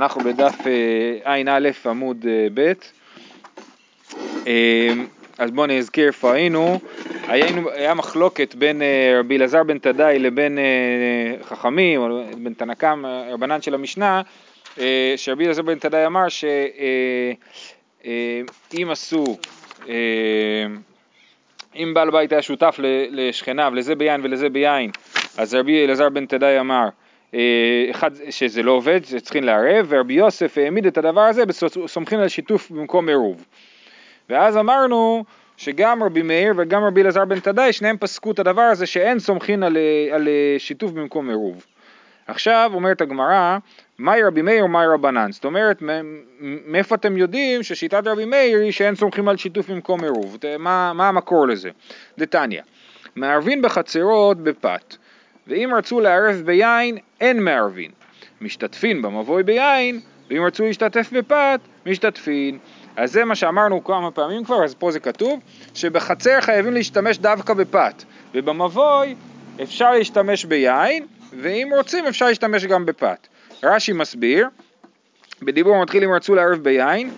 אנחנו בדף ע"א עמוד אה, ב', אה, אז בואו נזכיר איפה היינו, היינו, היה מחלוקת בין אה, רבי אלעזר בן תדאי לבין חכמים, או בין תנקם, רבנן של המשנה, שרבי אלעזר בן תדאי אמר שאם עשו, אם בעל בית היה שותף לשכניו, לזה ביין ולזה ביין, אז רבי אלעזר בן תדאי אמר אה, אחד שזה לא עובד, שצריכים לערב, ורבי יוסף העמיד את הדבר הזה סומכים על שיתוף במקום עירוב. ואז אמרנו שגם רבי מאיר וגם רבי אלעזר בן תדאי, שניהם פסקו את הדבר הזה שאין סומכים על, על שיתוף במקום עירוב. עכשיו אומרת הגמרא, מהי רבי מאיר ומהי רבנן? זאת אומרת, מאיפה אתם יודעים ששיטת רבי מאיר היא שאין סומכים על שיתוף במקום עירוב? מה, מה המקור לזה? דתניא, מערבין בחצרות בפת. ואם רצו לערב ביין, אין מערבין. משתתפין במבוי ביין, ואם רצו להשתתף בפת, משתתפין. אז זה מה שאמרנו כמה פעמים כבר, אז פה זה כתוב, שבחצר חייבים להשתמש דווקא בפת, ובמבוי אפשר להשתמש ביין, ואם רוצים אפשר להשתמש גם בפת. רש"י מסביר, בדיבור מתחיל אם רצו לערב ביין,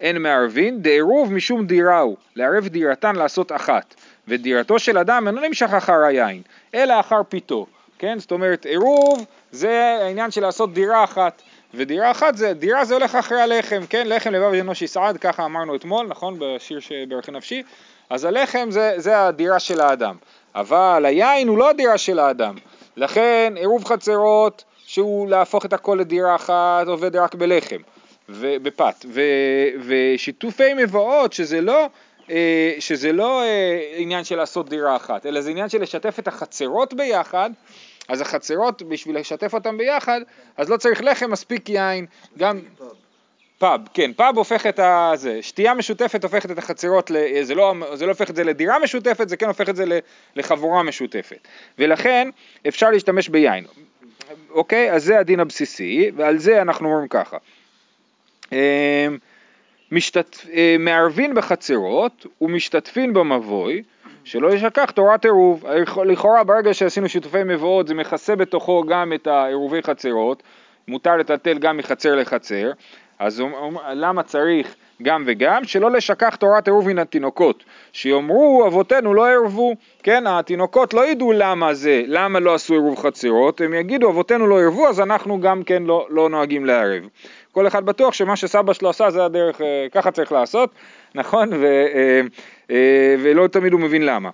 אין מערבין, דעירוב משום דירה הוא, לערב דירתן לעשות אחת, ודירתו של אדם אינו נמשך אחר היין, אלא אחר פיתו. כן? זאת אומרת, עירוב זה העניין של לעשות דירה אחת, ודירה אחת זה, דירה זה הולך אחרי הלחם, כן? לחם לבב אנוש יסעד, ככה אמרנו אתמול, נכון? בשיר שבערכי נפשי, אז הלחם זה, זה הדירה של האדם, אבל היין הוא לא הדירה של האדם, לכן עירוב חצרות שהוא להפוך את הכל לדירה אחת עובד רק בלחם ובפת, ו, ושיתופי מבואות שזה לא אה, שזה לא אה, עניין של לעשות דירה אחת, אלא זה עניין של לשתף את החצרות ביחד, אז החצרות, בשביל לשתף אותם ביחד, אז לא צריך לחם, מספיק יין, גם... פאב, כן, פאב הופך את ה... זה, שתייה משותפת הופכת את החצרות, ל, זה, לא, זה לא הופך את זה לדירה משותפת, זה כן הופך את זה לחבורה משותפת. ולכן אפשר להשתמש ביין. אוקיי? אז זה הדין הבסיסי, ועל זה אנחנו אומרים ככה. אמ, משתת... אה, מערבין בחצרות ומשתתפין במבוי, שלא ישכח תורת עירוב. לכאורה ברגע שעשינו שיתופי מבואות זה מכסה בתוכו גם את העירובי חצרות, מותר לטלטל גם מחצר לחצר, אז למה צריך גם וגם? שלא לשכח תורת עירוב מן התינוקות, שיאמרו אבותינו לא ערבו, כן, התינוקות לא ידעו למה זה, למה לא עשו עירוב חצרות, הם יגידו אבותינו לא ערבו אז אנחנו גם כן לא, לא נוהגים לערב. כל אחד בטוח שמה שסבא שלו עשה זה הדרך, אה, ככה צריך לעשות, נכון? ו, אה, אה, ולא תמיד הוא מבין למה.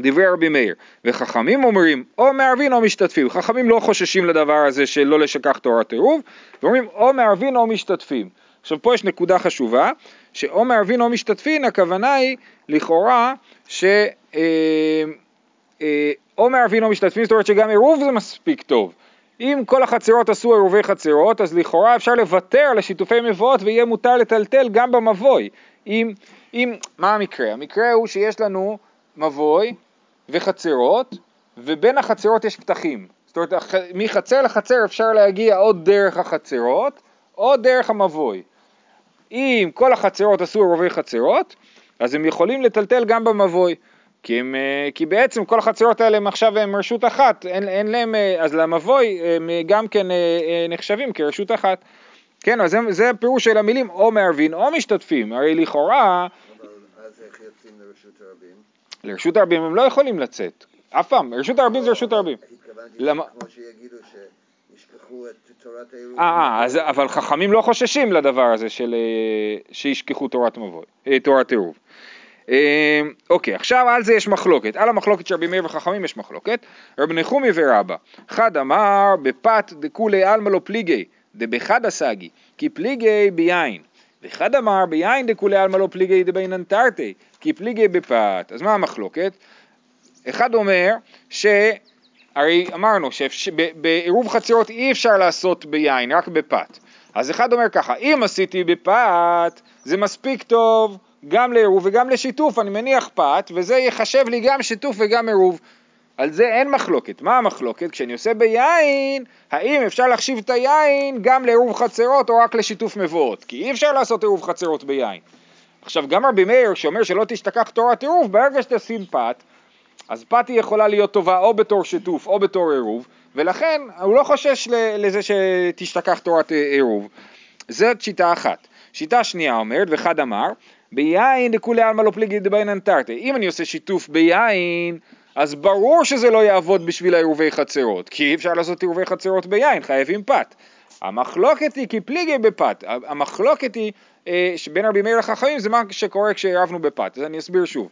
דברי רבי מאיר, וחכמים אומרים או מערבין או משתתפים, חכמים לא חוששים לדבר הזה של לא לשכח תורת עירוב, ואומרים או מערבין או משתתפים. עכשיו פה יש נקודה חשובה, שאו מערבין או משתתפין, הכוונה היא לכאורה ש... או מערבין או משתתפים, זאת אומרת שגם עירוב זה מספיק טוב. אם כל החצרות עשו עירובי חצרות, אז לכאורה אפשר לוותר על השיתופי מבואות ויהיה מותר לטלטל גם במבוי. אם, אם, מה המקרה? המקרה הוא שיש לנו מבוי וחצרות, ובין החצרות יש פתחים. זאת אומרת, מחצר לחצר אפשר להגיע עוד דרך החצרות, או דרך המבוי. אם כל החצרות עשו עירובי חצרות, אז הם יכולים לטלטל גם במבוי. כי, הם, אה, כי בעצם כל החצרות האלה הם עכשיו הם רשות אחת, אין, אין להם, אה, אז למבוי הם אה, גם כן נחשבים כרשות אחת. כן, אז זה, זה הפירוש של המילים או מערבין או משתתפים, הרי לכאורה... אבל אז איך יוצאים לרשות הרבים? לרשות הרבים הם לא יכולים לצאת, אף פעם, רשות הרבים זה רשות הרבים. למה... כמו שיגידו שישכחו את תורת העירוב. אה, אבל חכמים לא חוששים לדבר הזה של שישכחו תורת מבוי, תורת עירוב. אוקיי, עכשיו על זה יש מחלוקת, על המחלוקת של רבי מאיר וחכמים יש מחלוקת, רבי נחומי ורבא, חד אמר בפת דכולי עלמא לא פליגי, דבחד הסגי, כי פליגי ביין, וחד אמר ביין דכולי עלמא לא פליגי דבינן תרתי, כי פליגי בפת, אז מה המחלוקת? אחד אומר ש... הרי אמרנו שבעירוב חצרות אי אפשר לעשות ביין, רק בפת. אז אחד אומר ככה, אם עשיתי בפת, זה מספיק טוב גם לעירוב וגם לשיתוף, אני מניח פת, וזה יחשב לי גם שיתוף וגם עירוב. על זה אין מחלוקת. מה המחלוקת? כשאני עושה ביין, האם אפשר להחשיב את היין גם לעירוב חצרות או רק לשיתוף מבואות? כי אי אפשר לעשות עירוב חצרות ביין. עכשיו גם רבי מאיר שאומר שלא תשתכח תורת עירוב, ברגע שתשים פת, אז פת היא יכולה להיות טובה או בתור שיתוף או בתור עירוב, ולכן הוא לא חושש לזה שתשתכח תורת עירוב. זאת שיטה אחת. שיטה שנייה אומרת, וחד אמר, ביין דכולי עלמא לא פליגי דביינן תרתי. אם אני עושה שיתוף ביין, אז ברור שזה לא יעבוד בשביל עירובי חצרות, כי אי אפשר לעשות עירובי חצרות ביין, חייבים פת. המחלוקת היא כי פליגי בפת, המחלוקת היא אה, בין רבי מאיר לחכמים זה מה שקורה כשעירבנו בפת, אז אני אסביר שוב.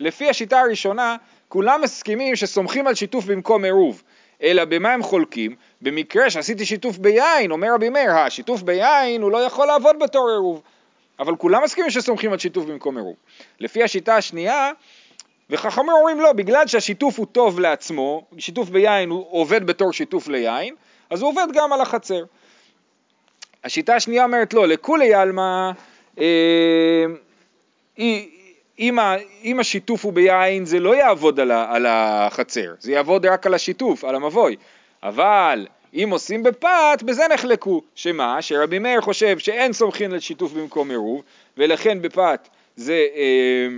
לפי השיטה הראשונה, כולם מסכימים שסומכים על שיתוף במקום עירוב, אלא במה הם חולקים? במקרה שעשיתי שיתוף ביין, אומר רבי מאיר, השיתוף ביין הוא לא יכול לעבוד בתור עירוב, אבל כולם מסכימים שסומכים על שיתוף במקום עירוב. לפי השיטה השנייה, וחכמים אומרים לא, בגלל שהשיתוף הוא טוב לעצמו, שיתוף ביין הוא עובד בתור שיתוף ליין, אז הוא עובד גם על החצר. השיטה השנייה אומרת לא, לכולי עלמא, אה, אם, השיתוף הוא ביין זה לא יעבוד על, על החצר, זה יעבוד רק על השיתוף, על המבוי, אבל אם עושים בפת, בזה נחלקו, שמה? שרבי מאיר חושב שאין סומכין על שיתוף במקום עירוב, ולכן בפת זה... אה,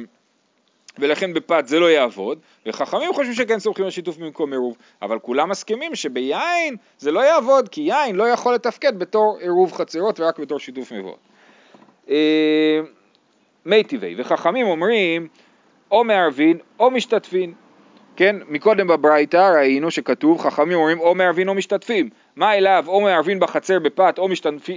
ולכן בפת זה לא יעבוד, וחכמים חושבים שכן סומכים על שיתוף במקום עירוב, אבל כולם מסכימים שביין זה לא יעבוד, כי יין לא יכול לתפקד בתור עירוב חצרות ורק בתור שיתוף מבואות. אה, מי טבעי, וחכמים אומרים או מערבין או משתתפין, כן, מקודם בברייתא ראינו שכתוב, חכמים אומרים או מערבין או משתתפים, מה אליו או מערבין בחצר בפת או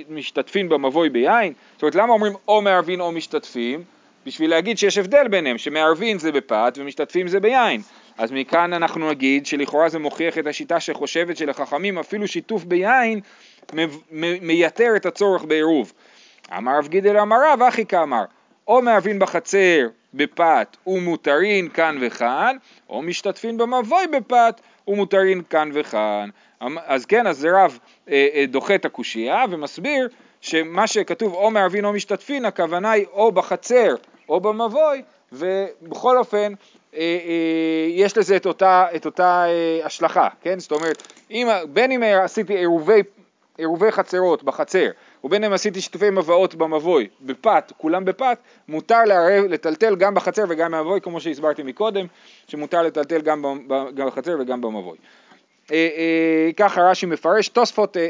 משתתפין, במבוי ביין, זאת אומרת למה אומרים או מערבין או משתתפים? בשביל להגיד שיש הבדל ביניהם, שמערבין זה בפת ומשתתפים זה ביין. אז מכאן אנחנו נגיד שלכאורה זה מוכיח את השיטה שחושבת שלחכמים אפילו שיתוף ביין מייתר את הצורך בעירוב. אמר רב גידל אמר רב אחי כאמר, או מערבין בחצר בפת ומותרין כאן וכאן, או משתתפין במבוי בפת ומותרין כאן וכאן. אז כן, אז רב אה, אה, דוחה את הקושייה ומסביר שמה שכתוב או מערבין או משתתפין, הכוונה היא או בחצר או במבוי, ובכל אופן אה, אה, יש לזה את אותה, את אותה אה, השלכה, כן? זאת אומרת, אם, בין אם עשיתי עירובי, עירובי חצרות בחצר, ובין אם עשיתי שיתופי מבעות במבוי, בפת, כולם בפת, מותר לערב, לטלטל גם בחצר וגם במבוי, כמו שהסברתי מקודם, שמותר לטלטל גם בחצר וגם במבוי. אה, אה, ככה רש"י מפרש, תוספות אה,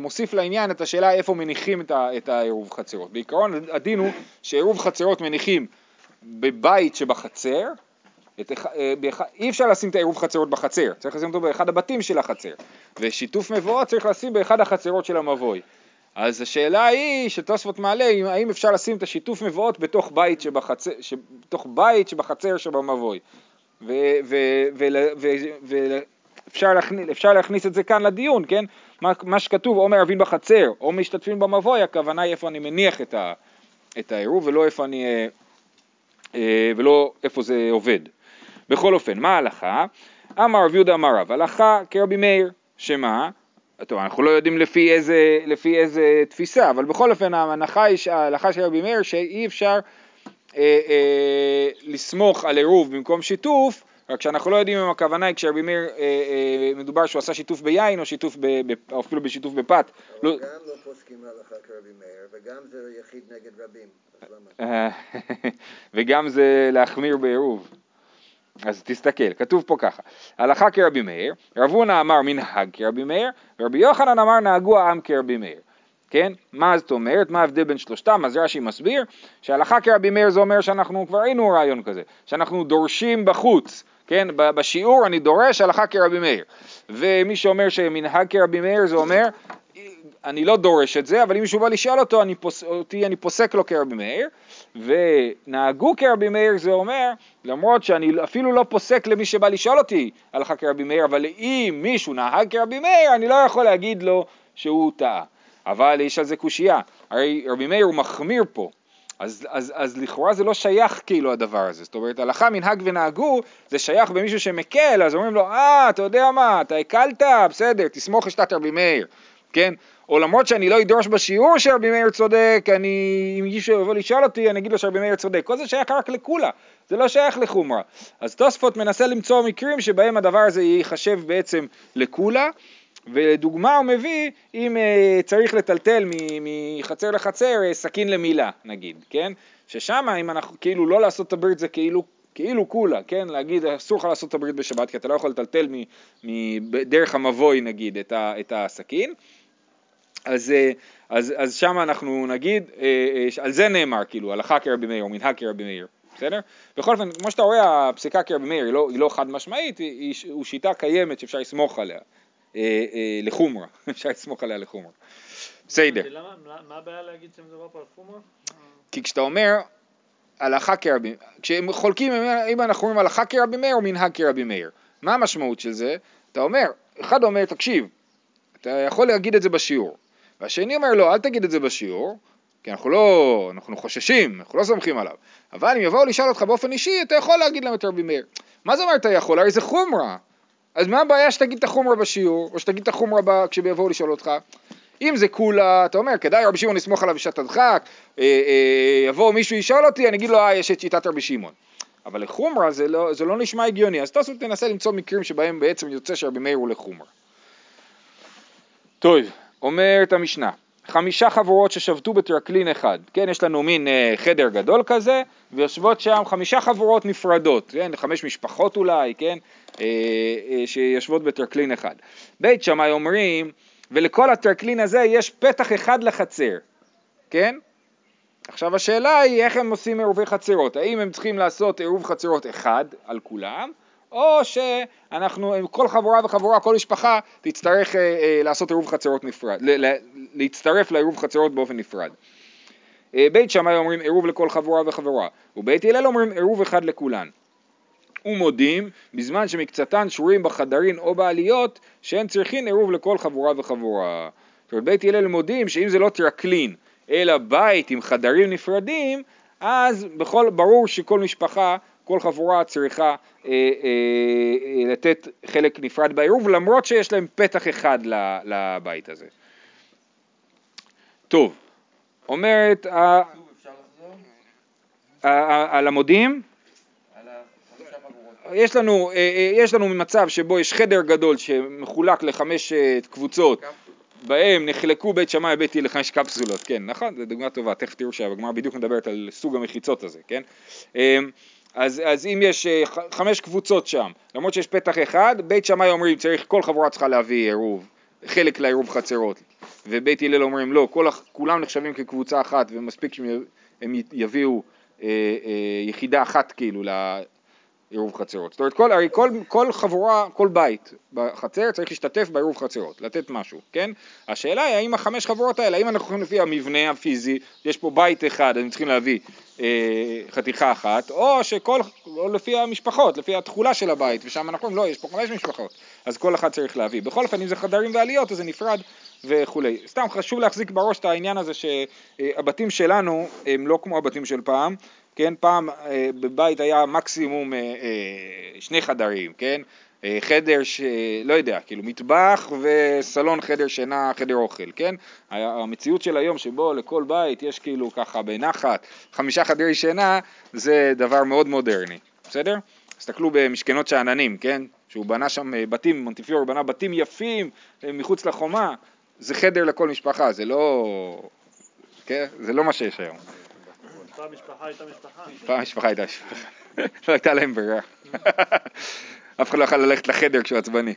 מוסיף לעניין את השאלה איפה מניחים את העירוב חצרות. בעיקרון הדין הוא שעירוב חצרות מניחים בבית שבחצר, את, אי אפשר לשים את העירוב חצרות בחצר, צריך לשים אותו באחד הבתים של החצר, ושיתוף מבואות צריך לשים באחד החצרות של המבוי. אז השאלה היא שתוספות מעלה, האם אפשר לשים את השיתוף מבואות בתוך בית שבחצר, בתוך בית שבחצר שבמבוי. ואפשר להכניס, להכניס את זה כאן לדיון, כן? מה, מה שכתוב או מערבין בחצר או משתתפים במבוי, הכוונה היא איפה אני מניח את, ה, את העירוב ולא איפה אני, אה, אה, ולא איפה זה עובד. בכל אופן, מה ההלכה? אמר רב יהודה אמר רב, הלכה כרבי מאיר, שמה? טוב, אנחנו לא יודעים לפי איזה, לפי איזה תפיסה, אבל בכל אופן ההנחה היא, ההלכה של רבי מאיר שאי אפשר אה, לסמוך על עירוב במקום שיתוף, רק שאנחנו לא יודעים אם הכוונה היא כשרבי מאיר אה, אה, מדובר שהוא עשה שיתוף ביין או שיתוף ב, ב, או אפילו בשיתוף בפת. אבל לא... גם לא פוסקים הלכה כרבי מאיר וגם זה יחיד נגד רבים, למה? וגם זה להחמיר בעירוב. אז תסתכל, כתוב פה ככה, הלכה כרבי מאיר, רב הונא אמר מנהג כרבי מאיר, ורבי יוחנן אמר נהגו העם כרבי מאיר. כן? מה זאת אומרת? מה ההבדל בין שלושתם? אז רש"י מסביר שהלכה כרבי מאיר זה אומר שאנחנו כבר ראינו רעיון כזה, שאנחנו דורשים בחוץ, כן? בשיעור אני דורש הלכה כרבי מאיר. ומי שאומר שמנהג כרבי מאיר זה אומר אני לא דורש את זה, אבל אם מישהו בא לשאול אותו, אני פוס, אותי אני פוסק לו כרבי מאיר, ונהגו כרבי מאיר זה אומר, למרות שאני אפילו לא פוסק למי שבא לשאול אותי הלכה כרבי מאיר, אבל אם מישהו נהג כרבי מאיר, אני לא יכול להגיד לו שהוא טעה. אבל יש על זה קושייה, הרי רבי מאיר הוא מחמיר פה, אז, אז, אז לכאורה זה לא שייך כאילו הדבר הזה, זאת אומרת הלכה מנהג ונהגו זה שייך במישהו שמקל, אז אומרים לו אה אתה יודע מה אתה הקלת בסדר תסמוך לשתת רבי מאיר, כן? או למרות שאני לא אדרוש בשיעור שרבי מאיר צודק, אני, אם מישהו יבוא לשאול אותי אני אגיד לו שרבי מאיר צודק, כל זה שייך רק לכולה, זה לא שייך לחומרה, אז תוספות מנסה למצוא מקרים שבהם הדבר הזה ייחשב בעצם לכולה ולדוגמה הוא מביא אם uh, צריך לטלטל מחצר לחצר uh, סכין למילה נגיד, כן? ששם אם אנחנו כאילו לא לעשות את הברית זה כאילו כאילו כולה, כן? להגיד אסור לך לעשות את הברית בשבת כי אתה לא יכול לטלטל דרך המבוי נגיד את, ה, את הסכין. אז, אה, אז, אז שם אנחנו נגיד, אה, אה, על זה נאמר כאילו, הלכה כרבי מאיר או מנהג כרבי מאיר, בסדר? בכל אופן, כמו שאתה רואה, הפסיקה כרבי מאיר היא לא, היא לא חד משמעית, היא, היא, היא שיטה קיימת שאפשר לסמוך עליה, לחומרה, אפשר לסמוך עליה לחומרה. בסדר. מה הבעיה להגיד שמדובר פה על חומרה? כי כשאתה אומר הלכה כרבי, כשהם חולקים אם אנחנו אומרים הלכה כרבי מאיר או מנהג כרבי מאיר, מה המשמעות של זה? אתה אומר, אחד אומר תקשיב, אתה יכול להגיד את זה בשיעור, והשני אומר לא, אל תגיד את זה בשיעור, כי אנחנו לא, אנחנו חוששים, אנחנו לא סומכים עליו, אבל אם יבואו לשאול אותך באופן אישי, אתה יכול להגיד להם את רבי מאיר. מה זה אומר אתה יכול? הרי זה חומרה. אז מה הבעיה שתגיד את החומרה בשיעור, או שתגיד את החומרה כשיבואו לשאול אותך? אם זה כולה, אתה אומר, כדאי רבי שמעון לסמוך עליו בשעת הדחק, אה, אה, יבוא מישהו ישאל אותי, אני אגיד לו, אה, יש את שיטת רבי שמעון. אבל לחומרה זה לא, זה לא נשמע הגיוני, אז תעשו תנסה למצוא מקרים שבהם בעצם יוצא שרבי מאיר הוא לחומרה. טוב, אומרת המשנה, חמישה חבורות ששבתו בטרקלין אחד, כן, יש לנו מין אה, חדר גדול כזה, ויושבות שם חמישה חבורות נפרדות, כן, חמש משפחות אולי, כן, אה, אה, שיושבות בטרקלין אחד. בית שמאי אומרים, ולכל הטרקלין הזה יש פתח אחד לחצר, כן? עכשיו השאלה היא איך הם עושים עירובי חצרות, האם הם צריכים לעשות עירוב חצרות אחד על כולם, או שאנחנו, כל חבורה וחבורה, כל משפחה תצטרך אה, אה, לעשות עירוב חצרות נפרד, ל, ל, להצטרף לעירוב חצרות באופן נפרד. אה, בית שמאי אומרים עירוב לכל חבורה וחבורה, ובית הלל אומרים עירוב אחד לכולן. ומודים בזמן שמקצתן שרורים בחדרים או בעליות שהם צריכים עירוב לכל חבורה וחבורה. זאת אומרת בית הלל מודים שאם זה לא טרקלין אלא בית עם חדרים נפרדים אז בכל, ברור שכל משפחה, כל חבורה צריכה אה, אה, אה, לתת חלק נפרד בעירוב למרות שיש להם פתח אחד לבית הזה. טוב, אומרת, על המודים יש לנו, אה, אה, יש לנו מצב שבו יש חדר גדול שמחולק לחמש קבוצות בהם נחלקו בית שמאי ובית הלל לחמש קפסולות, כן, נכון? זו דוגמה טובה, תכף תראו שהגמרא בדיוק מדברת על סוג המחיצות הזה, כן? אז, אז אם יש חמש קבוצות שם, למרות שיש פתח אחד, בית שמאי אומרים צריך, כל חבורה צריכה להביא עירוב, חלק לעירוב חצרות, ובית הלל אומרים לא, כל, כולם נחשבים כקבוצה אחת ומספיק שהם יביאו אה, אה, יחידה אחת כאילו עירוב חצרות. זאת אומרת, כל, הרי כל, כל חבורה, כל בית בחצר צריך להשתתף בעירוב חצרות, לתת משהו, כן? השאלה היא האם החמש חבורות האלה, האם אנחנו לפי המבנה הפיזי, יש פה בית אחד, הם צריכים להביא אה, חתיכה אחת, או שכל, או לפי המשפחות, לפי התכולה של הבית, ושם אנחנו אומרים, לא, יש פה חמש משפחות, אז כל אחד צריך להביא. בכל אופן, אם זה חדרים ועליות, אז זה נפרד וכולי. סתם חשוב להחזיק בראש את העניין הזה שהבתים שלנו הם לא כמו הבתים של פעם, כן, פעם אה, בבית היה מקסימום אה, אה, שני חדרים, כן, אה, חדר שלא יודע, כאילו מטבח וסלון חדר שינה, חדר אוכל, כן? המציאות של היום שבו לכל בית יש כאילו ככה בנחת חמישה חדרי שינה זה דבר מאוד מודרני, בסדר? תסתכלו במשכנות שאננים, כן? שהוא בנה שם אה, בתים, מונטיפיור בנה בתים יפים אה, מחוץ לחומה, זה חדר לכל משפחה, זה לא... כן? זה לא מה שיש היום. פעם משפחה הייתה משפחה. פעם משפחה הייתה משפחה. לא הייתה להם ברירה. אף אחד לא יכול ללכת לחדר כשהוא עצבני.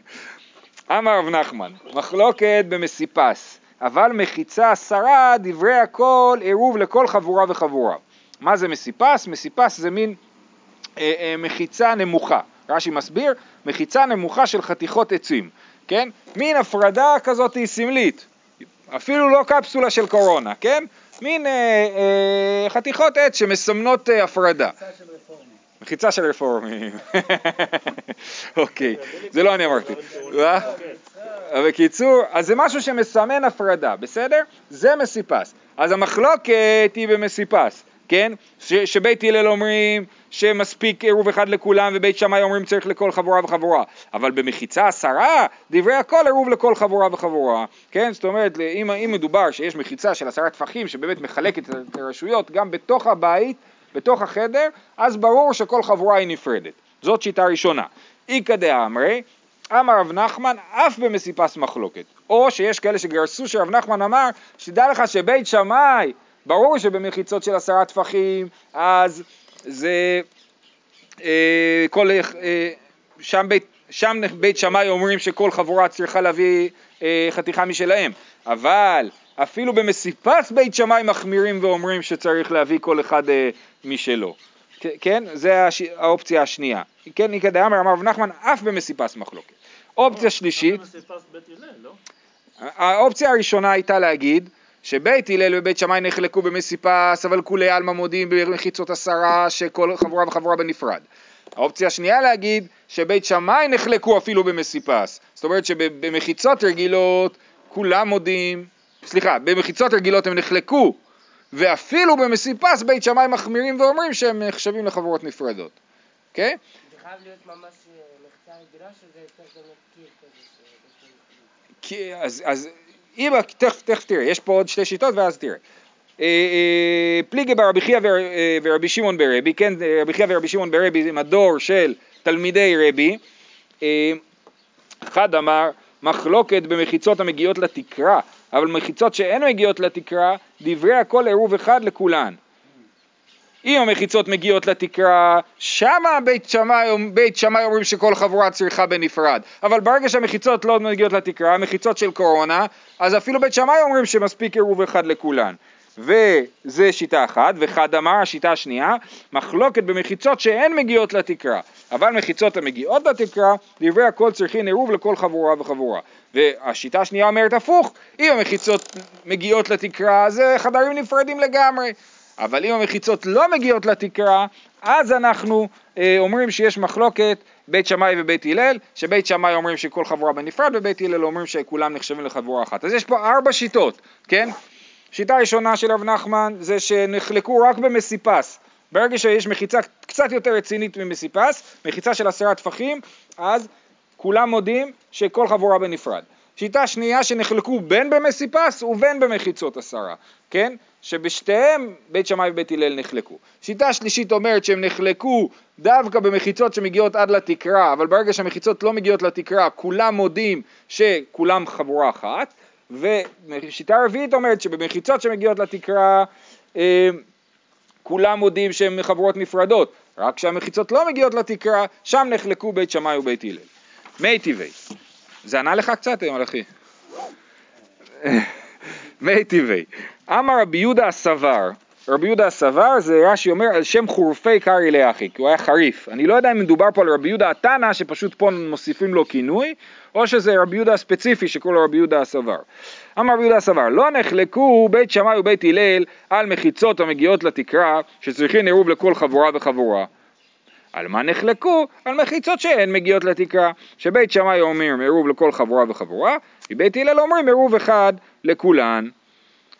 אמר רב נחמן, מחלוקת במסיפס, אבל מחיצה עשרה, דברי הכל, עירוב לכל חבורה וחבורה. מה זה מסיפס? מסיפס זה מין אה, אה, מחיצה נמוכה. רש"י מסביר, מחיצה נמוכה של חתיכות עצים, כן? מין הפרדה כזאת סמלית, אפילו לא קפסולה של קורונה, כן? מין אה, אה, חתיכות עץ שמסמנות אה, הפרדה. מחיצה של רפורמים. אוקיי, זה לא אני אמרתי. בקיצור, אז זה משהו שמסמן הפרדה, בסדר? זה מסיפס. אז המחלוקת היא במסיפס, כן? שבית הלל אומרים שמספיק עירוב אחד לכולם ובית שמאי אומרים צריך לכל חבורה וחבורה. אבל במחיצה עשרה דברי הכל עירוב לכל חבורה וחבורה כן? זאת אומרת אם, אם מדובר שיש מחיצה של עשרה טפחים שבאמת מחלקת את הרשויות גם בתוך הבית בתוך החדר אז ברור שכל חבורה היא נפרדת. זאת שיטה ראשונה. איכא דאמרי אמר רב נחמן אף במסיפס מחלוקת. או שיש כאלה שגרסו שרב נחמן אמר שתדע לך שבית שמאי ברור שבמחיצות של עשרה טפחים אז זה אה, כל, אה, שם בית, שם בית שמאי אומרים שכל חבורה צריכה להביא אה, חתיכה משלהם, אבל אפילו במסיפס בית שמאי מחמירים ואומרים שצריך להביא כל אחד אה, משלו. כן, זה הש... האופציה השנייה. כן, איכא דאמר אמר רב נחמן אף במסיפס מחלוקת. אופציה שלישית, לא? האופציה הראשונה הייתה להגיד שבית הלל ובית שמאי נחלקו במסיפס אבל כולי עלמא מודיעים במחיצות עשרה שכל חבורה וחבורה בנפרד. האופציה השנייה להגיד שבית שמאי נחלקו אפילו במסיפס, זאת אומרת שבמחיצות רגילות כולם מודים, סליחה, במחיצות רגילות הם נחלקו ואפילו במסיפס בית שמאי מחמירים ואומרים שהם נחשבים לחברות נפרדות, אוקיי? Okay? זה חייב להיות ממש אה, מחצה רגילה שזה יותר גם כזה. אז, אז אם, תכף, תכף תראה, יש פה עוד שתי שיטות ואז תראה. אה, אה, פליגי ברבי חייא ורבי שמעון ברבי, כן, רבי חייא ורבי שמעון ברבי זה מדור של תלמידי רבי. אחד אמר מחלוקת במחיצות המגיעות לתקרה, אבל מחיצות שאין מגיעות לתקרה, דברי הכל עירוב אחד לכולן. אם המחיצות מגיעות לתקרה, שמה בית שמאי, בית שמאי אומרים שכל חבורה צריכה בנפרד. אבל ברגע שהמחיצות לא מגיעות לתקרה, המחיצות של קורונה, אז אפילו בית שמאי אומרים שמספיק עירוב אחד לכולן. וזה שיטה אחת, וחד אמר השיטה השנייה, מחלוקת במחיצות שאין מגיעות לתקרה, אבל מחיצות המגיעות לתקרה, דברי הכל צריכים עירוב לכל חבורה וחבורה. והשיטה השנייה אומרת הפוך, אם המחיצות מגיעות לתקרה זה חדרים נפרדים לגמרי, אבל אם המחיצות לא מגיעות לתקרה, אז אנחנו אה, אומרים שיש מחלוקת בית שמאי ובית הלל, שבית שמאי אומרים שכל חבורה בנפרד ובית הלל אומרים שכולם נחשבים לחבורה אחת. אז יש פה ארבע שיטות, כן? שיטה ראשונה של רב נחמן זה שנחלקו רק במסיפס. ברגע שיש מחיצה קצת יותר רצינית ממסיפס, מחיצה של עשרה טפחים, אז כולם מודים שכל חבורה בנפרד. שיטה שנייה שנחלקו בין במסיפס ובין במחיצות עשרה, כן? שבשתיהם בית שמאי ובית הלל נחלקו. שיטה שלישית אומרת שהם נחלקו דווקא במחיצות שמגיעות עד לתקרה, אבל ברגע שהמחיצות לא מגיעות לתקרה, כולם מודים שכולם חבורה אחת. ושיטה רביעית אומרת שבמחיצות שמגיעות לתקרה אה, כולם מודים שהן חבורות נפרדות, רק כשהמחיצות לא מגיעות לתקרה, שם נחלקו בית שמאי ובית הלל. מי טבעי. זה ענה לך קצת אחי? מי טבעי. אמר רבי יהודה הסבר, רבי יהודה הסבר זה רש"י אומר על שם חורפי קרעי לאחי, כי הוא היה חריף. אני לא יודע אם מדובר פה על רבי יהודה התנא שפשוט פה מוסיפים לו כינוי, או שזה רבי יהודה הספציפי שקוראים לו רבי יהודה הסבר. אמר רבי יהודה הסבר, לא נחלקו בית שמאי ובית הלל על מחיצות המגיעות לתקרה שצריכים עירוב לכל חבורה וחבורה. על מה נחלקו? על מחיצות שאין מגיעות לתקרה, שבית שמאי אומרים עירוב לכל חבורה וחבורה, ובית הלל אומרים עירוב אחד לכולן.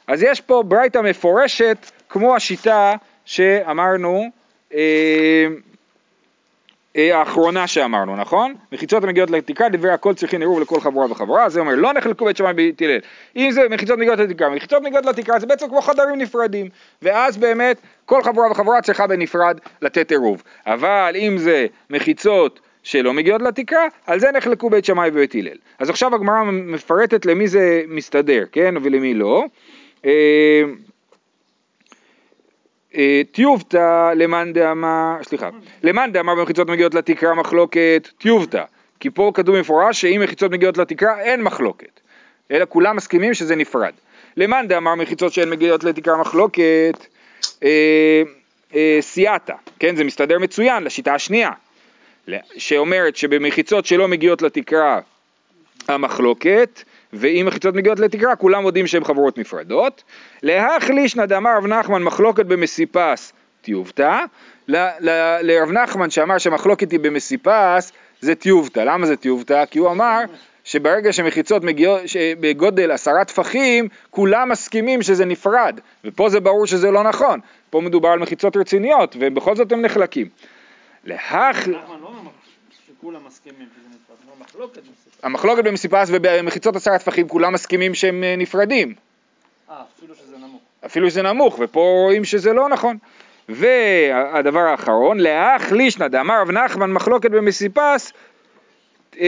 אז יש פה ברייתא מפורשת כמו השיטה שאמרנו אה, האחרונה שאמרנו, נכון? מחיצות המגיעות לתקרה, דברי הכל צריכים עירוב לכל חבורה וחבורה, זה אומר לא נחלקו בית שמאי בית הלל. אם זה מחיצות מגיעות לתקרה, מחיצות מגיעות לתקרה זה בעצם כמו חדרים נפרדים, ואז באמת כל חבורה וחבורה צריכה בנפרד לתת עירוב. אבל אם זה מחיצות שלא מגיעות לתקרה, על זה נחלקו בית שמאי ובית הלל. אז עכשיו הגמרא מפרטת למי זה מסתדר, כן? ולמי לא. אה, אה, למאן דאמר, סליחה, למאן דאמר במחיצות מגיעות לתקרה מחלוקת טיובתא, כי פה כתוב מפורש שאם מחיצות מגיעות לתקרה אין מחלוקת, אלא כולם מסכימים שזה נפרד. למאן דאמר מחיצות שאין מגיעות לתקרה מחלוקת אה, אה, כן זה מסתדר מצוין לשיטה השנייה, שאומרת שבמחיצות שלא מגיעות לתקרה המחלוקת ואם מחיצות מגיעות לתקרה, כולם מודים שהן חברות נפרדות. להחלישנא דאמר רב נחמן מחלוקת במסיפס טיובתא, לרב נחמן שאמר שהמחלוקת היא במסיפס זה טיובתא. למה זה טיובתא? כי הוא אמר שברגע שמחיצות מגיעות בגודל עשרה טפחים, כולם מסכימים שזה נפרד, ופה זה ברור שזה לא נכון. פה מדובר על מחיצות רציניות, ובכל זאת הם נחלקים. להח... לא שכולם מסכימים המחלוקת במסיפס ובמחיצות עשרה טפחים כולם מסכימים שהם אה, נפרדים. אה, אפילו שזה נמוך. אפילו שזה נמוך, ופה רואים שזה לא נכון. והדבר האחרון, לאח לישנא דאמר רב נחמן מחלוקת במסיפס, אה,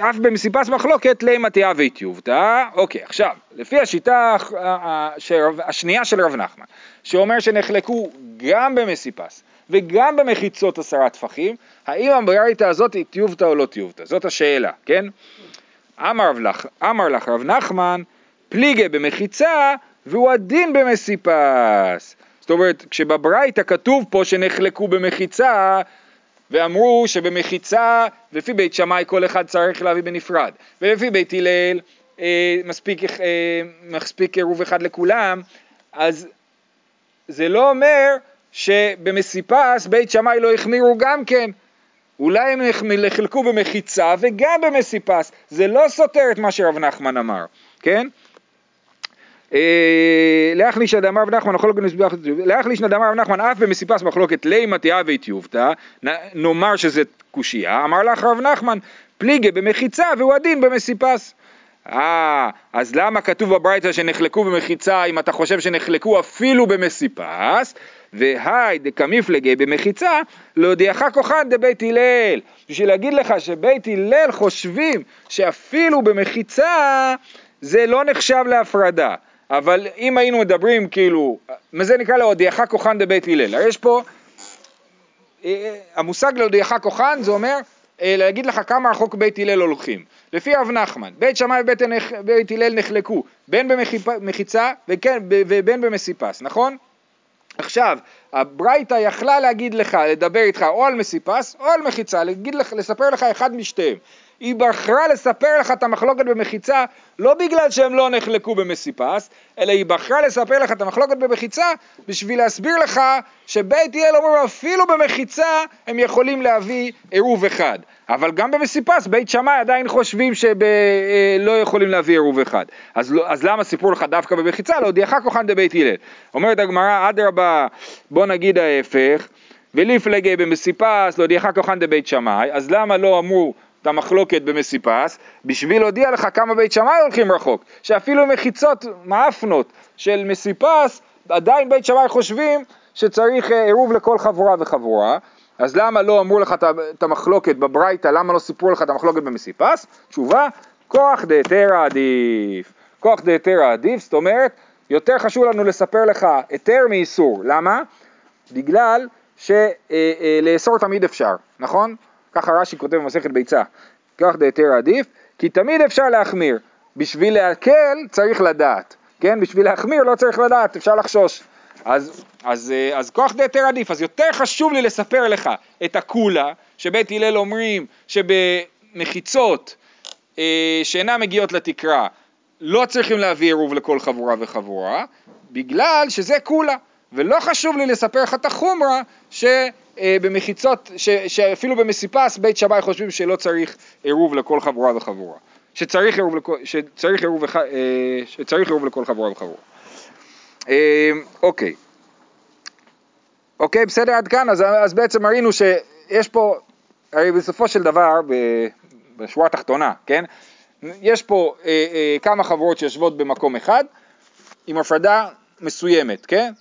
אה, אף במסיפס מחלוקת לימא תיאבי טיובתא. אוקיי, עכשיו, לפי השיטה השנייה של רב נחמן, שאומר שנחלקו גם במסיפס וגם במחיצות עשרה טפחים, האם הברייתא הזאת היא טיובתא או לא טיובתא? זאת השאלה, כן? אמר לך, אמר לך רב נחמן, פליגי במחיצה והוא הדין במסיפס. זאת אומרת, כשבברייתא כתוב פה שנחלקו במחיצה, ואמרו שבמחיצה, לפי בית שמאי כל אחד צריך להביא בנפרד, ולפי בית הלל אה, מספיק, אה, מספיק עירוב אחד לכולם, אז זה לא אומר שבמסיפס בית שמאי לא החמירו גם כן. אולי הם נחלקו במחיצה וגם במסיפס, זה לא סותר את מה שרב נחמן אמר, כן? אה, להחלישנא דאמר רב נחמן להחלישנא דאמר רב נחמן אף במסיפס מחלוקת לימא תיאה וטיובתא נאמר שזה קושייה אמר לך רב נחמן פליגי במחיצה והוא הדין במסיפס אה, אז למה כתוב בברייתא שנחלקו במחיצה אם אתה חושב שנחלקו אפילו במסיפס והי דקמיפלגי במחיצה להודיעך כוחן דבית הלל בשביל להגיד לך שבית הלל חושבים שאפילו במחיצה זה לא נחשב להפרדה אבל אם היינו מדברים כאילו, מה זה נקרא להודיעך כוחן דבית הלל, הרי יש פה, אה, המושג להודיעך כוחן זה אומר אה, להגיד לך כמה רחוק בית הלל הולכים. לפי רב נחמן, בית שמאי ובית הלל נחלקו בין במחיצה ובין במסיפס, נכון? עכשיו, הברייתא יכלה להגיד לך, לדבר איתך או על מסיפס או על מחיצה, להגיד לך, לספר לך אחד משתיהם. היא בחרה לספר לך את המחלוקת במחיצה לא בגלל שהם לא נחלקו במסיפס, אלא היא בחרה לספר לך את המחלוקת במחיצה בשביל להסביר לך שבית הלל אומרים אפילו במחיצה הם יכולים להביא עירוב אחד. אבל גם במסיפס בית שמאי עדיין חושבים שלא אה, יכולים להביא עירוב אחד. אז, לא, אז למה סיפרו לך דווקא במחיצה? להודיעך כוחן דבית הלל. אומרת הגמרא, אדרבה, בוא נגיד ההפך, וליפלגי במסיפס, להודיעך כוחן דבית שמאי, אז למה לא אמרו המחלוקת במסיפס, בשביל להודיע לך כמה בית שמאי הולכים רחוק, שאפילו מחיצות מאפנות של מסיפס, עדיין בית שמאי חושבים שצריך אה, עירוב לכל חבורה וחבורה, אז למה לא אמרו לך את המחלוקת בברייתא, למה לא סיפרו לך את המחלוקת במסיפס? תשובה, כוח דהתרא עדיף. כוח דהתרא עדיף, זאת אומרת, יותר חשוב לנו לספר לך היתר מאיסור. למה? בגלל שלאסור אה, אה, תמיד אפשר, נכון? ככה רש"י כותב במסכת ביצה, כך דהיתר עדיף, כי תמיד אפשר להחמיר, בשביל להקל צריך לדעת, כן? בשביל להחמיר לא צריך לדעת, אפשר לחשוש. אז, אז, אה, אז כוח דהיתר עדיף, אז יותר חשוב לי לספר לך את הקולה, שבית הלל אומרים שבמחיצות אה, שאינן מגיעות לתקרה לא צריכים להביא עירוב לכל חבורה וחבורה, בגלל שזה קולה, ולא חשוב לי לספר לך את החומרה ש... אה, במחיצות, ש, שאפילו במסיפס בית שמאי חושבים שלא צריך עירוב לכל חבורה וחבורה, שצריך עירוב לכל, שצריך עירוב, אה, שצריך עירוב לכל חבורה וחבורה. אה, אוקיי, אוקיי, בסדר עד כאן, אז, אז בעצם ראינו שיש פה, הרי בסופו של דבר, בשורה התחתונה, כן, יש פה אה, אה, כמה חברות שיושבות במקום אחד עם הפרדה מסוימת, כן?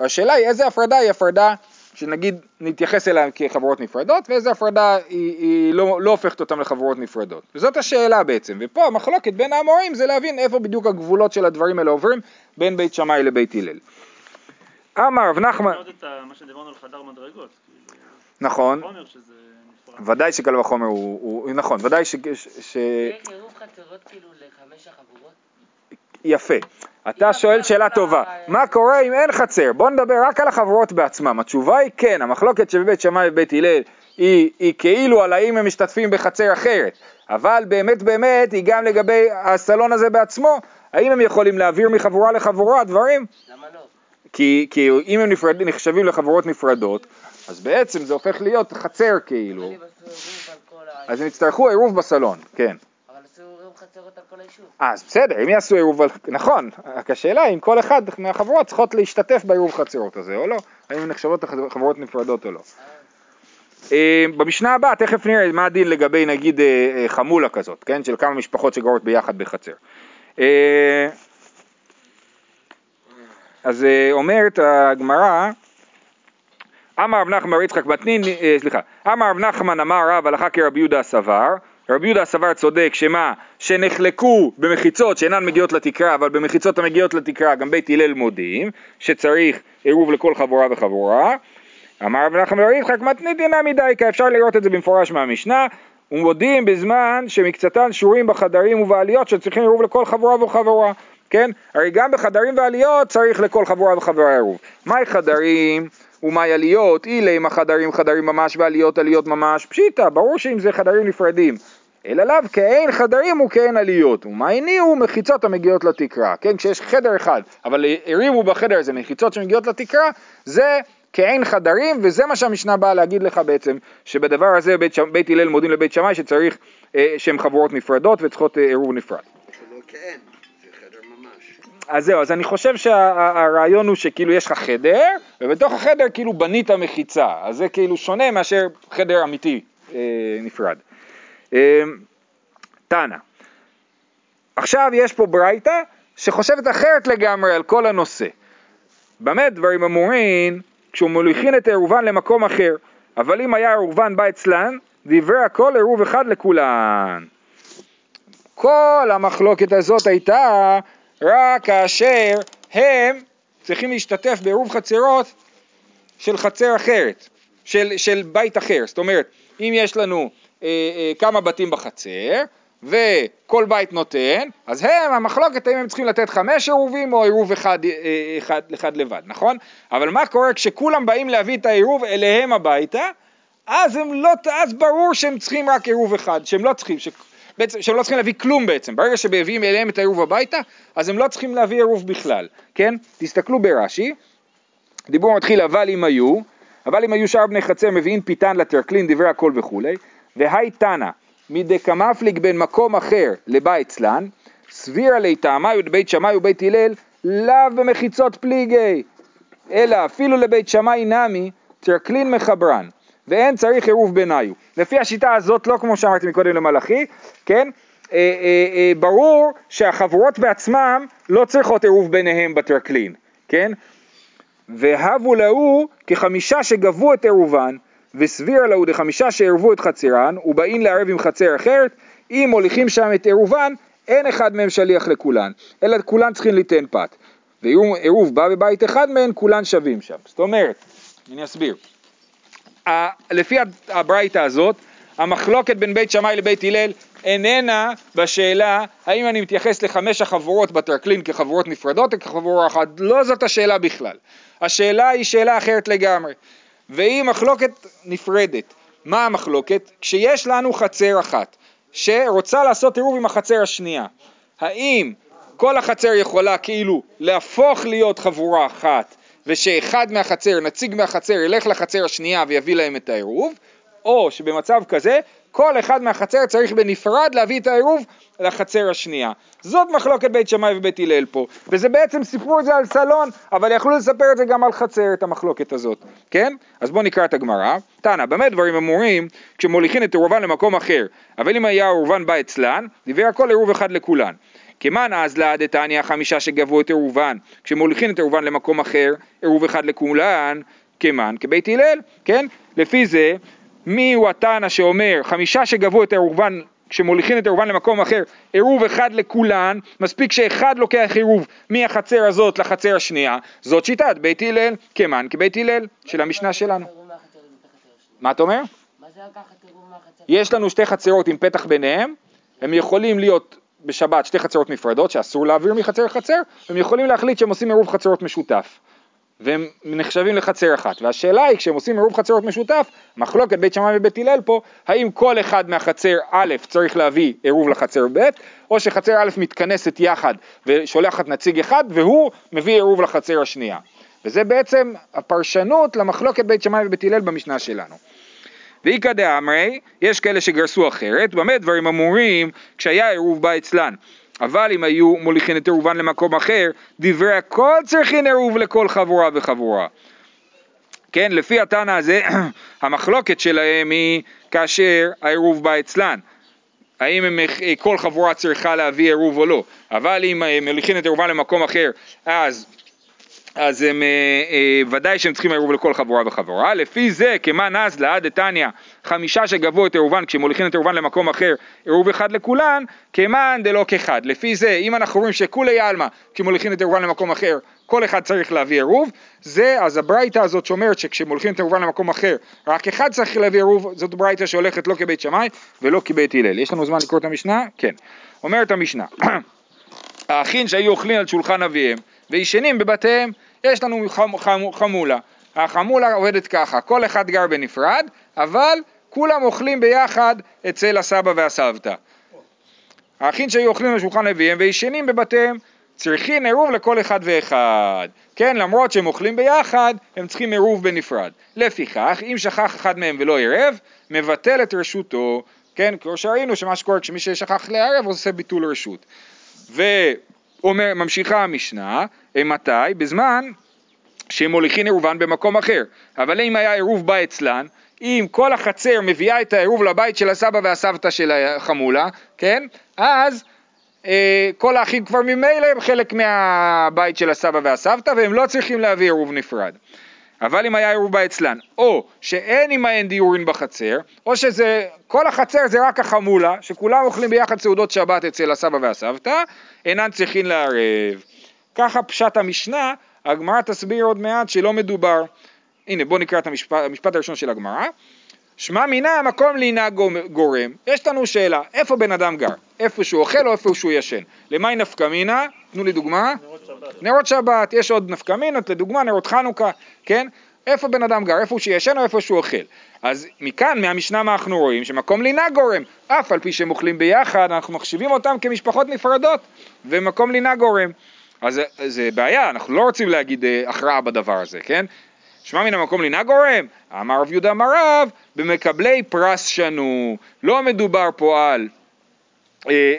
השאלה היא איזה הפרדה היא הפרדה שנגיד נתייחס אליהם כחברות נפרדות ואיזה הפרדה היא, היא לא, לא הופכת אותם לחברות נפרדות. וזאת השאלה בעצם, ופה המחלוקת בין האמורים זה להבין איפה בדיוק הגבולות של הדברים האלה עוברים בין בית שמאי לבית הלל. אמר רב נחמן... מה שדיברנו על חדר מדרגות. כאילו, נכון. ודאי שקל וחומר הוא, נכון, ודאי ש... יש עירוב חצרות כאילו לחמש החבורות? יפה. אתה שואל שאלה טובה, מה קורה אם אין חצר? בוא נדבר רק על החברות בעצמם. התשובה היא כן, המחלוקת שבבית שמאי ובית הלל היא, היא כאילו על האם הם משתתפים בחצר אחרת, אבל באמת באמת היא גם לגבי הסלון הזה בעצמו, האם הם יכולים להעביר מחבורה לחבורה דברים? למה לא? כי, כי אם הם נפרד, נחשבים לחברות נפרדות, אז בעצם זה הופך להיות חצר כאילו. אז הם יצטרכו עירוב בסלון, כן. חצרות על כל היישוב. אז בסדר, אם יעשו עירוב, נכון, רק השאלה אם כל אחד מהחברות צריכות להשתתף בעירוב חצרות הזה או לא, האם נחשבות חברות נפרדות או לא. אה, במשנה הבאה תכף נראה מה הדין לגבי נגיד אה, אה, חמולה כזאת, כן, של כמה משפחות שגרות ביחד בחצר. אז אומרת הגמרא, אמר רב נחמן יצחק מתנין, סליחה, אמר רב נחמן אמר רב הלכה כרבי יהודה סבר רבי יהודה סבר צודק שמה? שנחלקו במחיצות שאינן מגיעות לתקרה, אבל במחיצות המגיעות לתקרה גם בית הלל מודים, שצריך עירוב לכל חבורה וחבורה. אמר רב נחמן בר יצחק מתניתינא מדייקה, אפשר לראות את זה במפורש מהמשנה, ומודיעים בזמן שמקצתן שורים בחדרים ובעליות שצריכים עירוב לכל חבורה וחבורה, כן? הרי גם בחדרים ועליות צריך לכל חבורה וחבורה עירוב. מהי חדרים ומהי עליות? אילי עם החדרים חדרים ממש ועליות עליות ממש, פשיטא, ברור שאם זה חדרים נפרדים. אלא לאו כאין חדרים וכאין עליות, ומה הניעו מחיצות המגיעות לתקרה, כן, כשיש חדר אחד, אבל הרימו בחדר הזה מחיצות שמגיעות לתקרה, זה כאין חדרים, וזה מה שהמשנה באה להגיד לך בעצם, שבדבר הזה בית, בית הלל מודים לבית שמאי שצריך, אה, שהן חבורות נפרדות וצריכות אה, עירוב נפרד. שלא כאין, זה חדר ממש. אז זהו, אז אני חושב שהרעיון הוא שכאילו יש לך חדר, ובתוך החדר כאילו בנית מחיצה, אז זה כאילו שונה מאשר חדר אמיתי אה, נפרד. תנא, עכשיו יש פה ברייתא שחושבת אחרת לגמרי על כל הנושא. במה דברים אמורים כשהוא מוליכין את עירובן למקום אחר, אבל אם היה עירובן בא אצלן, דברי הכל עירוב אחד לכולן. כל המחלוקת הזאת הייתה רק כאשר הם צריכים להשתתף בעירוב חצרות של חצר אחרת, של, של בית אחר. זאת אומרת, אם יש לנו כמה בתים בחצר, וכל בית נותן, אז הם, המחלוקת האם הם צריכים לתת חמש עירובים או עירוב אחד, אה, אחד, אחד לבד, נכון? אבל מה קורה כשכולם באים להביא את העירוב אליהם הביתה, אז, הם לא, אז ברור שהם צריכים רק עירוב אחד, שהם לא צריכים, ש, בעצם, שהם לא צריכים להביא כלום בעצם, ברגע שמביאים אליהם את העירוב הביתה, אז הם לא צריכים להביא עירוב בכלל, כן? תסתכלו ברש"י, דיבור מתחיל אבל אם היו, אבל אם היו שאר בני חצר מביאים פיתן לטרקלין דברי הכל וכולי, והי תנא מדקמפליג בין מקום אחר לבית צלן, סבירה ליטעמי ובית שמאי ובית הלל, לאו במחיצות פליגי, אלא אפילו לבית שמאי נמי, טרקלין מחברן, ואין צריך עירוב ביניו. לפי השיטה הזאת, לא כמו שאמרתי מקודם למלאכי, כן? אה, אה, אה, ברור שהחבורות בעצמם לא צריכות עירוב ביניהם בטרקלין, כן? והבו להו כחמישה שגבו את עירובן, וסביר להו דחמישה שערבו את חצרן, ובאים לערב עם חצר אחרת, אם מוליכים שם את עירובן, אין אחד מהם שליח לכולן, אלא כולן צריכים ליתן פת. ואם עירוב בא בבית אחד מהן, כולן שווים שם. זאת אומרת, אני אסביר. לפי הברייתא הזאת, המחלוקת בין בית שמאי לבית הלל איננה בשאלה האם אני מתייחס לחמש החבורות בטרקלין כחבורות נפרדות או כחבורה אחת, לא זאת השאלה בכלל. השאלה היא שאלה אחרת לגמרי. והיא מחלוקת נפרדת. מה המחלוקת? כשיש לנו חצר אחת שרוצה לעשות עירוב עם החצר השנייה, האם כל החצר יכולה כאילו להפוך להיות חבורה אחת ושאחד מהחצר, נציג מהחצר, ילך לחצר השנייה ויביא להם את העירוב, או שבמצב כזה כל אחד מהחצר צריך בנפרד להביא את העירוב לחצר השנייה. זאת מחלוקת בית שמאי ובית הלל פה, וזה בעצם סיפרו את זה על סלון, אבל יכלו לספר את זה גם על חצר, את המחלוקת הזאת, כן? אז בואו נקרא את הגמרא. תנא, במה דברים אמורים כשמוליכין את עירובן למקום אחר, אבל אם היה עירובן בא אצלן, דיבר הכל עירוב אחד לכולן. כמאן אז לה דתניא חמישה שגבו את עירובן, כשמוליכין את עירובן למקום אחר, עירוב אחד לכולן, כמאן, כבית הלל, כן? לפי זה מי הוא התנא שאומר חמישה שגבו את עירובן כשמוליכים את עירובן למקום אחר, עירוב אחד לכולן, מספיק שאחד לוקח עירוב מהחצר הזאת לחצר השנייה, זאת שיטת בית הלל, כמן כבית הלל של המשנה שלנו. מה אתה אומר? יש לנו שתי חצרות עם פתח ביניהם, הם יכולים להיות בשבת שתי חצרות נפרדות שאסור להעביר מחצר לחצר, הם יכולים להחליט שהם עושים עירוב חצרות משותף. והם נחשבים לחצר אחת. והשאלה היא, כשהם עושים עירוב חצרות משותף, מחלוקת בית שמאי ובית הלל פה, האם כל אחד מהחצר א' צריך להביא עירוב לחצר ב', או שחצר א' מתכנסת יחד ושולחת נציג אחד, והוא מביא עירוב לחצר השנייה. וזה בעצם הפרשנות למחלוקת בית שמאי ובית הלל במשנה שלנו. ואיכא דאמרי, יש כאלה שגרסו אחרת, במה דברים אמורים כשהיה עירוב בא אצלן. אבל אם היו מוליכין את עירובן למקום אחר, דברי הכל צריכין עירוב לכל חבורה וחבורה. כן, לפי התנא הזה, המחלוקת שלהם היא כאשר העירוב בא אצלן. האם הם, כל חבורה צריכה להביא עירוב או לא. אבל אם הם מוליכין את עירובן למקום אחר, אז אז הם, אה, אה, ודאי שהם צריכים עירוב לכל חבורה וחבורה. לפי זה, נז לעד דתניא, חמישה שגבו את עירובן, כשמוליכים את עירובן למקום אחר, עירוב אחד לכולן, כמאן דלא כחד. לפי זה, אם אנחנו רואים שכולי עלמא, כשמוליכים את עירובן למקום אחר, כל אחד צריך להביא עירוב, זה, אז הברייתא הזאת שאומרת שכשמוליכים את עירובן למקום אחר, רק אחד צריך להביא עירוב, זאת ברייתא שהולכת לא כבית שמאי ולא כבית הלל. יש לנו זמן לקרוא את המשנה? כן. אומרת המשנה, האחים שהיו אוכלים על שולחן אביהם וישנים בבתיהם, יש לנו חמ, חמ, חמולה. החמולה עובדת ככה, כל אחד גר בנפרד, אבל כולם אוכלים ביחד אצל הסבא והסבתא. האחים שהיו אוכלים על שולחן אביהם וישנים בבתיהם, צריכים עירוב לכל אחד ואחד. כן, למרות שהם אוכלים ביחד, הם צריכים עירוב בנפרד. לפיכך, אם שכח אחד מהם ולא עירב, מבטל את רשותו. כן, כמו שראינו שמה שקורה כשמי ששכח לערב עושה ביטול רשות. וממשיכה המשנה, מתי? בזמן שהם מוליכין עירובן במקום אחר. אבל אם היה עירוב בא אצלן, אם כל החצר מביאה את העירוב לבית של הסבא והסבתא של החמולה, כן? אז אה, כל האחים כבר ממילא הם חלק מהבית של הסבא והסבתא והם לא צריכים להביא עירוב נפרד. אבל אם היה עירוב בא אצלן, או שאין עמהן דיורין בחצר, או שזה, כל החצר זה רק החמולה, שכולם אוכלים ביחד סעודות שבת אצל הסבא והסבתא, אינן צריכים לערב. ככה פשט המשנה, הגמרא תסביר עוד מעט שלא מדובר. הנה בואו נקרא את המשפט, המשפט הראשון של הגמרא. שמע מינה המקום לינה גורם. יש לנו שאלה, איפה בן אדם גר? איפה שהוא אוכל או איפה שהוא ישן? למאי נפקא מינה? תנו לי דוגמה. נרות שבת. יש עוד נפקא מינות, לדוגמה נרות חנוכה, כן? איפה בן אדם גר, איפה שהוא ישן או איפה שהוא אוכל. אז מכאן, מהמשנה מה אנחנו רואים? שמקום לינה גורם, אף על פי שהם אוכלים ביחד, אנחנו מחשיבים אותם כמשפחות נפרדות, ומקום לינה גורם. אז זה בעיה, אנחנו לא רוצים להגיד אה, הכרעה בדבר הזה, כן? שמע מן המקום לינה גורם, אמר רב יהודה אמר רב, במקבלי פרס שנו, לא מדובר פה על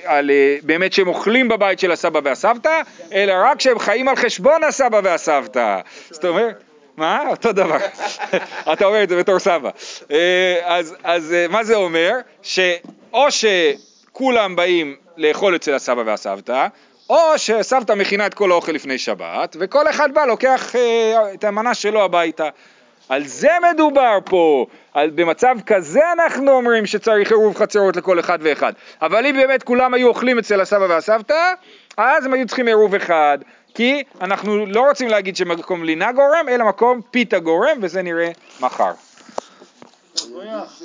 על אה, באמת שהם אוכלים בבית של הסבא והסבתא, אלא רק שהם חיים על חשבון הסבא והסבתא. זאת אומרת, מה? אותו דבר. אתה אומר את זה בתור סבא. אה, אז, אז מה זה אומר? שאו שכולם באים לאכול אצל הסבא והסבתא, או שסבתא מכינה את כל האוכל לפני שבת, וכל אחד בא לוקח את המנה שלו הביתה. על זה מדובר פה, על, במצב כזה אנחנו אומרים שצריך עירוב חצרות לכל אחד ואחד. אבל אם באמת כולם היו אוכלים אצל הסבא והסבתא, אז הם היו צריכים עירוב אחד, כי אנחנו לא רוצים להגיד שמקום לינה גורם, אלא מקום פיתה גורם, וזה נראה מחר.